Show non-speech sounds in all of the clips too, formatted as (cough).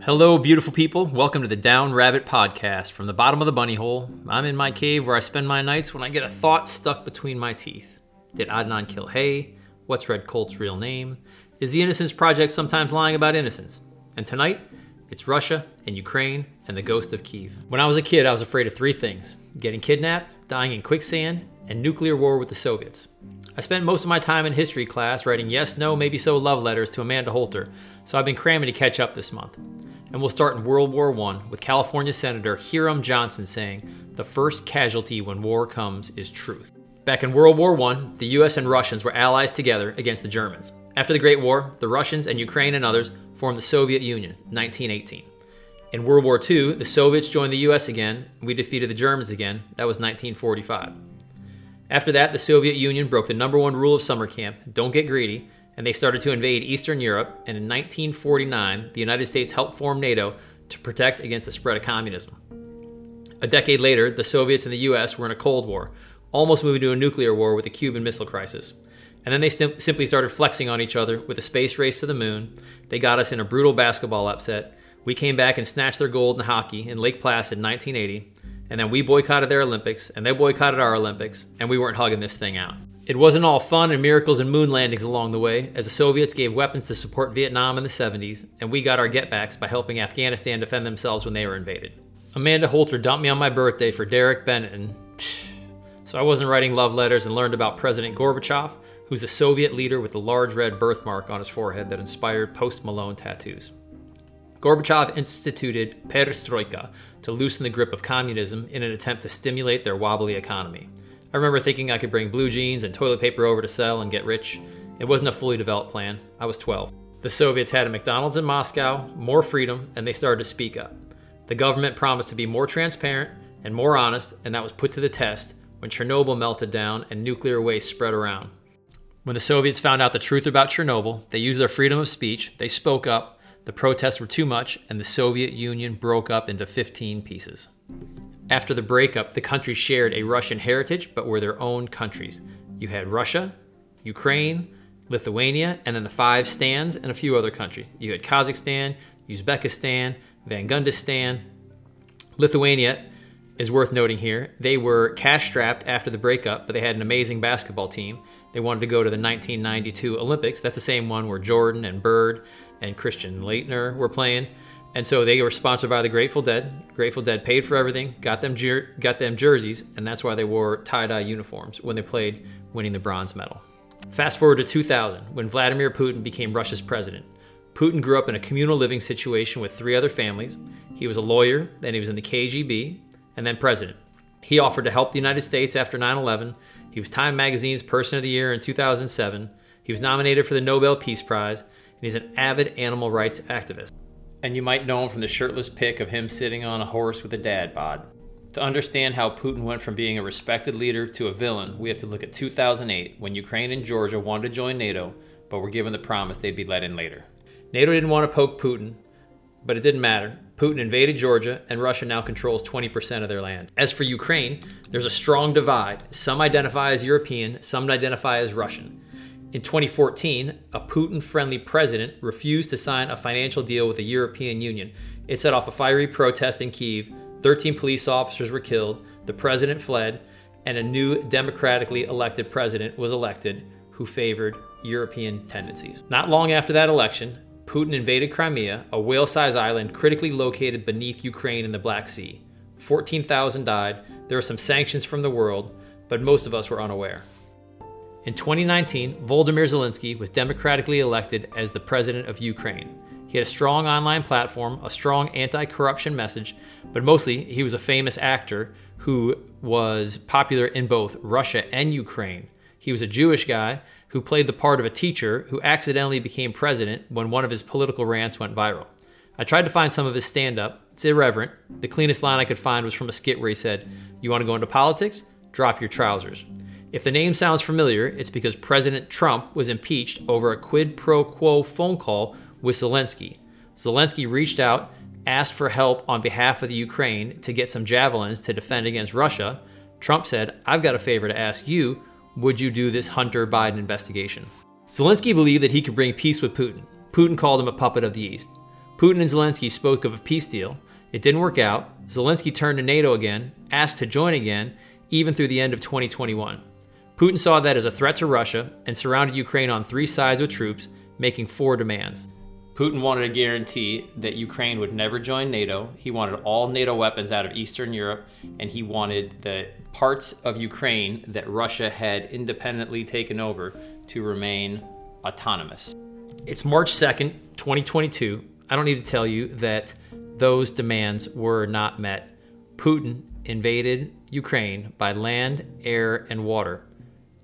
Hello, beautiful people. Welcome to the Down Rabbit Podcast from the bottom of the bunny hole. I'm in my cave where I spend my nights when I get a thought stuck between my teeth. Did Adnan kill Hae? What's Red Colt's real name? Is the Innocence Project sometimes lying about innocence? And tonight, it's Russia and Ukraine and the ghost of Kiev. When I was a kid, I was afraid of three things getting kidnapped, dying in quicksand, and nuclear war with the Soviets. I spent most of my time in history class writing yes, no, maybe so love letters to Amanda Hoelter, so I've been cramming to catch up this month and we'll start in World War I with California Senator Hiram Johnson saying, The first casualty when war comes is truth. Back in World War I, the US and Russians were allies together against the Germans. After the Great War, the Russians and Ukraine and others formed the Soviet Union, 1918. In World War II, the Soviets joined the US again, and we defeated the Germans again. That was 1945. After that, the Soviet Union broke the number one rule of summer camp don't get greedy and they started to invade Eastern Europe. And in 1949, the United States helped form NATO to protect against the spread of communism. A decade later, the Soviets and the US were in a Cold War, almost moving to a nuclear war with the Cuban Missile Crisis. And then they sim- simply started flexing on each other with a space race to the moon. They got us in a brutal basketball upset. We came back and snatched their gold in hockey in Lake Placid in 1980. And then we boycotted their Olympics, and they boycotted our Olympics, and we weren't hugging this thing out. It wasn't all fun and miracles and moon landings along the way, as the Soviets gave weapons to support Vietnam in the 70s, and we got our getbacks by helping Afghanistan defend themselves when they were invaded. Amanda Hoelter dumped me on my birthday for Derek Bennett, (sighs) so I wasn't writing love letters and learned about President Gorbachev, who's a Soviet leader with a large red birthmark on his forehead that inspired Post Malone tattoos. Gorbachev instituted perestroika to loosen the grip of communism in an attempt to stimulate their wobbly economy. I remember thinking I could bring blue jeans and toilet paper over to sell and get rich. It wasn't a fully developed plan. I was 12. The Soviets had a McDonald's in Moscow, more freedom, and they started to speak up. The government promised to be more transparent and more honest, and that was put to the test when Chernobyl melted down and nuclear waste spread around. When the Soviets found out the truth about Chernobyl, they used their freedom of speech, they spoke up, the protests were too much, and the Soviet Union broke up into 15 pieces. After the breakup, the countries shared a Russian heritage but were their own countries. You had Russia, Ukraine, Lithuania, and then the five stands and a few other countries. You had Kazakhstan, Uzbekistan, Vangundistan. Lithuania is worth noting here. They were cash strapped after the breakup, but they had an amazing basketball team. They wanted to go to the 1992 Olympics. That's the same one where Jordan and Bird and Christian Laettner were playing. And so they were sponsored by the Grateful Dead. Grateful Dead paid for everything, got them jer- got them jerseys, and that's why they wore tie-dye uniforms when they played, winning the bronze medal. Fast forward to 2000, when Vladimir Putin became Russia's president. Putin grew up in a communal living situation with three other families. He was a lawyer, then he was in the KGB, and then president. He offered to help the United States after 9 11. He was Time Magazine's Person of the Year in 2007. He was nominated for the Nobel Peace Prize, and he's an avid animal rights activist and you might know him from the shirtless pic of him sitting on a horse with a dad bod. To understand how Putin went from being a respected leader to a villain, we have to look at 2008 when Ukraine and Georgia wanted to join NATO, but were given the promise they'd be let in later. NATO didn't want to poke Putin, but it didn't matter. Putin invaded Georgia, and Russia now controls 20% of their land. As for Ukraine, there's a strong divide. Some identify as European, some identify as Russian. In 2014, a Putin friendly president refused to sign a financial deal with the European Union. It set off a fiery protest in Kiev. 13 police officers were killed, the president fled, and a new democratically elected president was elected who favored European tendencies. Not long after that election, Putin invaded Crimea, a whale sized island critically located beneath Ukraine in the Black Sea. 14,000 died. There were some sanctions from the world, but most of us were unaware. In 2019, Volodymyr Zelensky was democratically elected as the president of Ukraine. He had a strong online platform, a strong anti corruption message, but mostly he was a famous actor who was popular in both Russia and Ukraine. He was a Jewish guy who played the part of a teacher who accidentally became president when one of his political rants went viral. I tried to find some of his stand up. It's irreverent. The cleanest line I could find was from a skit where he said, You want to go into politics? Drop your trousers. If the name sounds familiar, it's because President Trump was impeached over a quid pro quo phone call with Zelensky. Zelensky reached out, asked for help on behalf of the Ukraine to get some javelins to defend against Russia. Trump said, I've got a favor to ask you. Would you do this Hunter Biden investigation? Zelensky believed that he could bring peace with Putin. Putin called him a puppet of the East. Putin and Zelensky spoke of a peace deal. It didn't work out. Zelensky turned to NATO again, asked to join again, even through the end of 2021. Putin saw that as a threat to Russia and surrounded Ukraine on three sides with troops, making four demands. Putin wanted a guarantee that Ukraine would never join NATO. He wanted all NATO weapons out of Eastern Europe, and he wanted the parts of Ukraine that Russia had independently taken over to remain autonomous. It's March 2nd, 2022. I don't need to tell you that those demands were not met. Putin invaded Ukraine by land, air, and water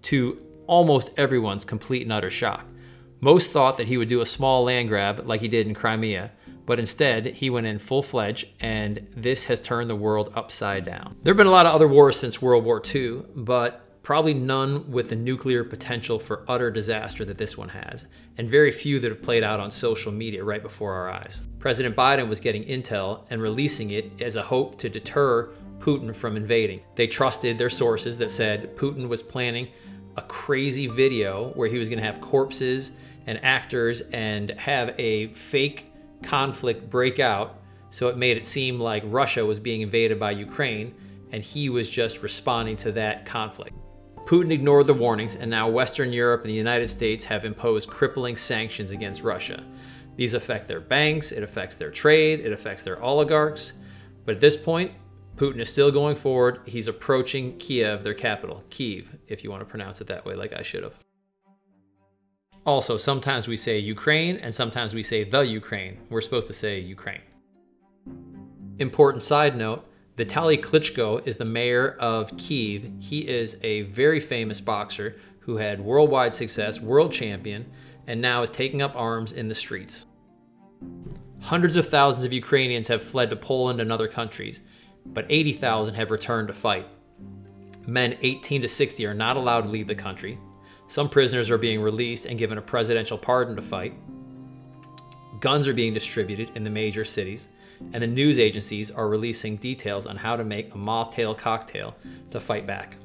to almost everyone's complete and utter shock. Most thought that he would do a small land grab like he did in Crimea, but instead he went in full fledged, and this has turned the world upside down. There have been a lot of other wars since World War II, but probably none with the nuclear potential for utter disaster that this one has, and very few that have played out on social media right before our eyes. President Biden was getting intel and releasing it as a hope to deter Putin from invading. They trusted their sources that said Putin was planning a crazy video where he was going to have corpses and actors and have a fake conflict break out. So it made it seem like Russia was being invaded by Ukraine, and he was just responding to that conflict. Putin ignored the warnings, and now Western Europe and the United States have imposed crippling sanctions against Russia. These affect their banks, it affects their trade, it affects their oligarchs. But at this point, Putin is still going forward. He's approaching Kiev, their capital, Kiev, if you want to pronounce it that way, like I should have. Also, sometimes we say Ukraine and sometimes we say the Ukraine. We're supposed to say Ukraine. Important side note Vitaly Klitschko is the mayor of Kiev. He is a very famous boxer who had worldwide success, world champion, and now is taking up arms in the streets. Hundreds of thousands of Ukrainians have fled to Poland and other countries, but 80,000 have returned to fight. Men 18 to 60 are not allowed to leave the country. Some prisoners are being released and given a presidential pardon to fight. Guns are being distributed in the major cities, and the news agencies are releasing details on how to make a mothtail cocktail to fight back.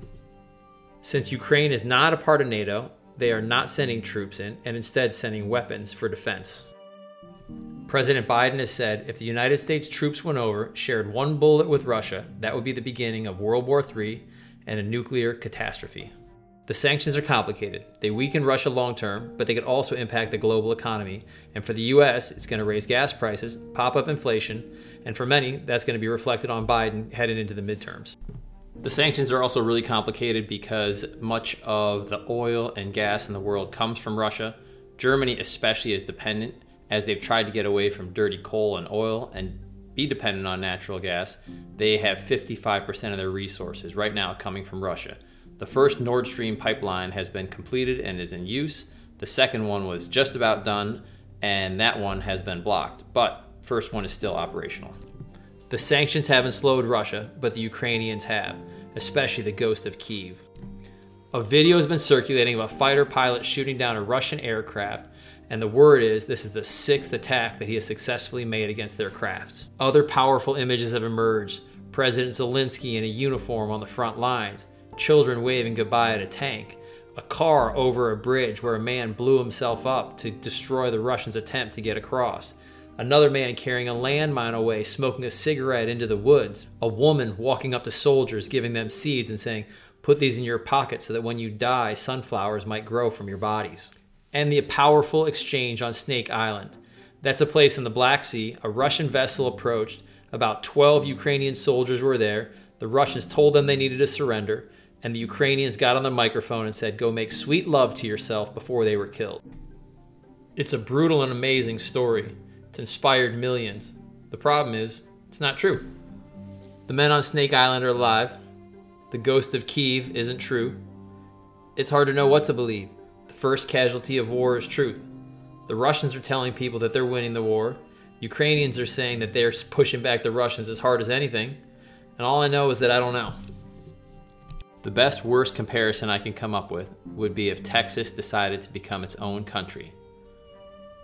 Since Ukraine is not a part of NATO, they are not sending troops in and instead sending weapons for defense. President Biden has said if the United States troops went over, shared one bullet with Russia, that would be the beginning of World War III and a nuclear catastrophe. The sanctions are complicated. They weaken Russia long term, but they could also impact the global economy. And for the US, it's going to raise gas prices, pop up inflation, and for many, that's going to be reflected on Biden heading into the midterms. The sanctions are also really complicated because much of the oil and gas in the world comes from Russia. Germany, especially, is dependent as they've tried to get away from dirty coal and oil and be dependent on natural gas. They have 55% of their resources right now coming from Russia. The first Nord Stream pipeline has been completed and is in use. The second one was just about done, and that one has been blocked, but first one is still operational. The sanctions haven't slowed Russia, but the Ukrainians have, especially the ghost of Kiev. A video has been circulating of a fighter pilot shooting down a Russian aircraft, and the word is this is the sixth attack that he has successfully made against their crafts. Other powerful images have emerged. President Zelensky in a uniform on the front lines, children waving goodbye at a tank, a car over a bridge where a man blew himself up to destroy the Russians' attempt to get across, another man carrying a landmine away, smoking a cigarette into the woods, a woman walking up to soldiers, giving them seeds and saying, Put these in your pocket so that when you die, sunflowers might grow from your bodies. And the powerful exchange on Snake Island. That's a place in the Black Sea. A Russian vessel approached. About 12 Ukrainian soldiers were there. The Russians told them they needed to surrender and the Ukrainians got on the microphone and said, Go make sweet love to yourself before they were killed. It's a brutal and amazing story. It's inspired millions. The problem is, it's not true. The men on Snake Island are alive. The ghost of Kiev isn't true. It's hard to know what to believe. The first casualty of war is truth. The Russians are telling people that they're winning the war. Ukrainians are saying that they're pushing back the Russians as hard as anything. And all I know is that I don't know. The best worst comparison I can come up with would be if Texas decided to become its own country.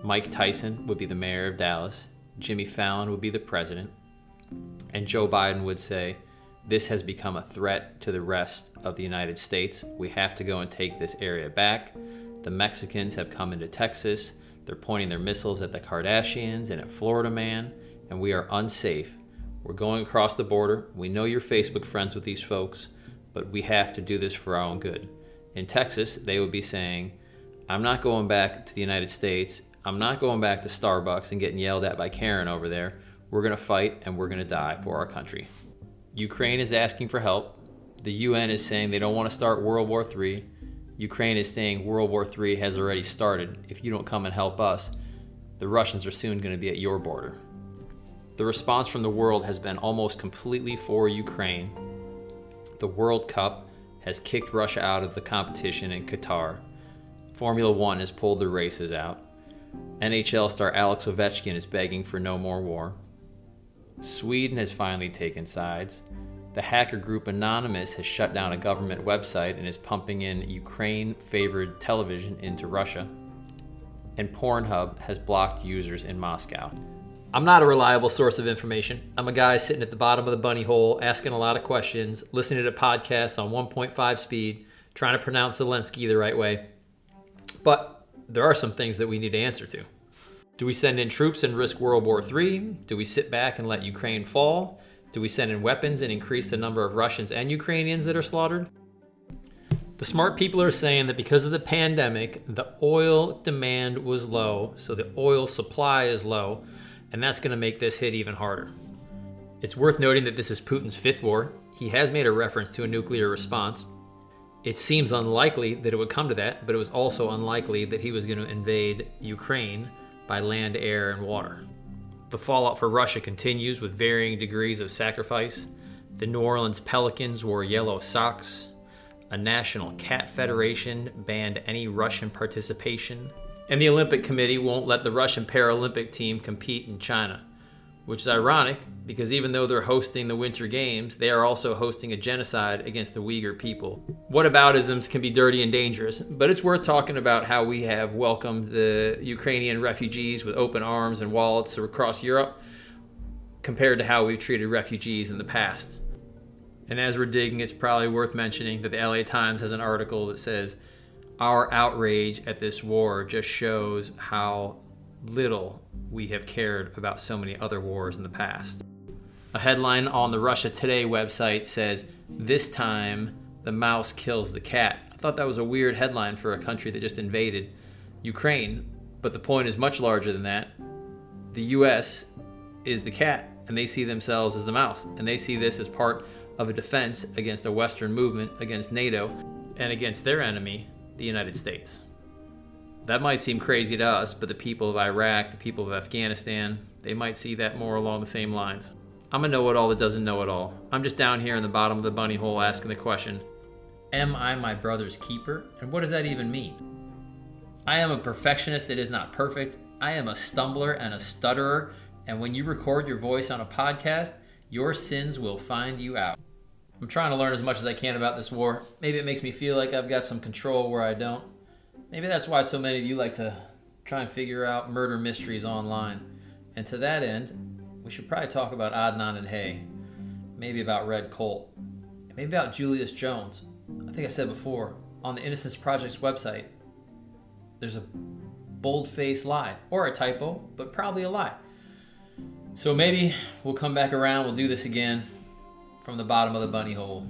Mike Tyson would be the mayor of Dallas, Jimmy Fallon would be the president, and Joe Biden would say, This has become a threat to the rest of the United States. We have to go and take this area back. The Mexicans have come into Texas. They're pointing their missiles at the Kardashians and at Florida Man, and we are unsafe. We're going across the border. We know you're Facebook friends with these folks, but we have to do this for our own good. In Texas, they would be saying, I'm not going back to the United States. I'm not going back to Starbucks and getting yelled at by Karen over there. We're going to fight and we're going to die for our country. Ukraine is asking for help. The UN is saying they don't want to start World War III. Ukraine is saying World War III has already started. If you don't come and help us, the Russians are soon going to be at your border. The response from the world has been almost completely for Ukraine. The World Cup has kicked Russia out of the competition in Qatar. Formula One has pulled the races out. NHL star Alex Ovechkin is begging for no more war. Sweden has finally taken sides. The hacker group Anonymous has shut down a government website and is pumping in Ukraine favored television into Russia. And Pornhub has blocked users in Moscow. I'm not a reliable source of information. I'm a guy sitting at the bottom of the bunny hole, asking a lot of questions, listening to podcasts on 1.5 speed, trying to pronounce Zelensky the right way. But there are some things that we need to answer to. Do we send in troops and risk World War III? Do we sit back and let Ukraine fall? Do we send in weapons and increase the number of Russians and Ukrainians that are slaughtered? The smart people are saying that because of the pandemic, the oil demand was low, so the oil supply is low, and that's going to make this hit even harder. It's worth noting that this is Putin's fifth war. He has made a reference to a nuclear response. It seems unlikely that it would come to that, but it was also unlikely that he was going to invade Ukraine by land, air, and water. The fallout for Russia continues with varying degrees of sacrifice. The New Orleans Pelicans wore yellow socks. A national cat federation banned any Russian participation. And the Olympic Committee won't let the Russian Paralympic team compete in China which is ironic because even though they're hosting the Winter Games, they are also hosting a genocide against the Uyghur people. Whataboutisms can be dirty and dangerous, but it's worth talking about how we have welcomed the Ukrainian refugees with open arms and wallets across Europe compared to how we've treated refugees in the past. And as we're digging, it's probably worth mentioning that the LA Times has an article that says, Our outrage at this war just shows how little we have cared about so many other wars in the past. A headline on the Russia Today website says, This time the mouse kills the cat. I thought that was a weird headline for a country that just invaded Ukraine, but the point is much larger than that. The US is the cat, and they see themselves as the mouse, and they see this as part of a defense against a Western movement, against NATO, and against their enemy, the United States. That might seem crazy to us, but the people of Iraq, the people of Afghanistan, they might see that more along the same lines. I'm a know it all that doesn't know it all. I'm just down here in the bottom of the bunny hole asking the question Am I my brother's keeper? And what does that even mean? I am a perfectionist that is not perfect. I am a stumbler and a stutterer. And when you record your voice on a podcast, your sins will find you out. I'm trying to learn as much as I can about this war. Maybe it makes me feel like I've got some control where I don't. Maybe that's why so many of you like to try and figure out murder mysteries online. And to that end, we should probably talk about Adnan and Hae. Maybe about Red Colt. Maybe about Julius Jones. I think I said before, on the Innocence Project's website, there's a bold faced lie, or a typo, but probably a lie. So maybe we'll come back around, we'll do this again from the bottom of the bunny hole.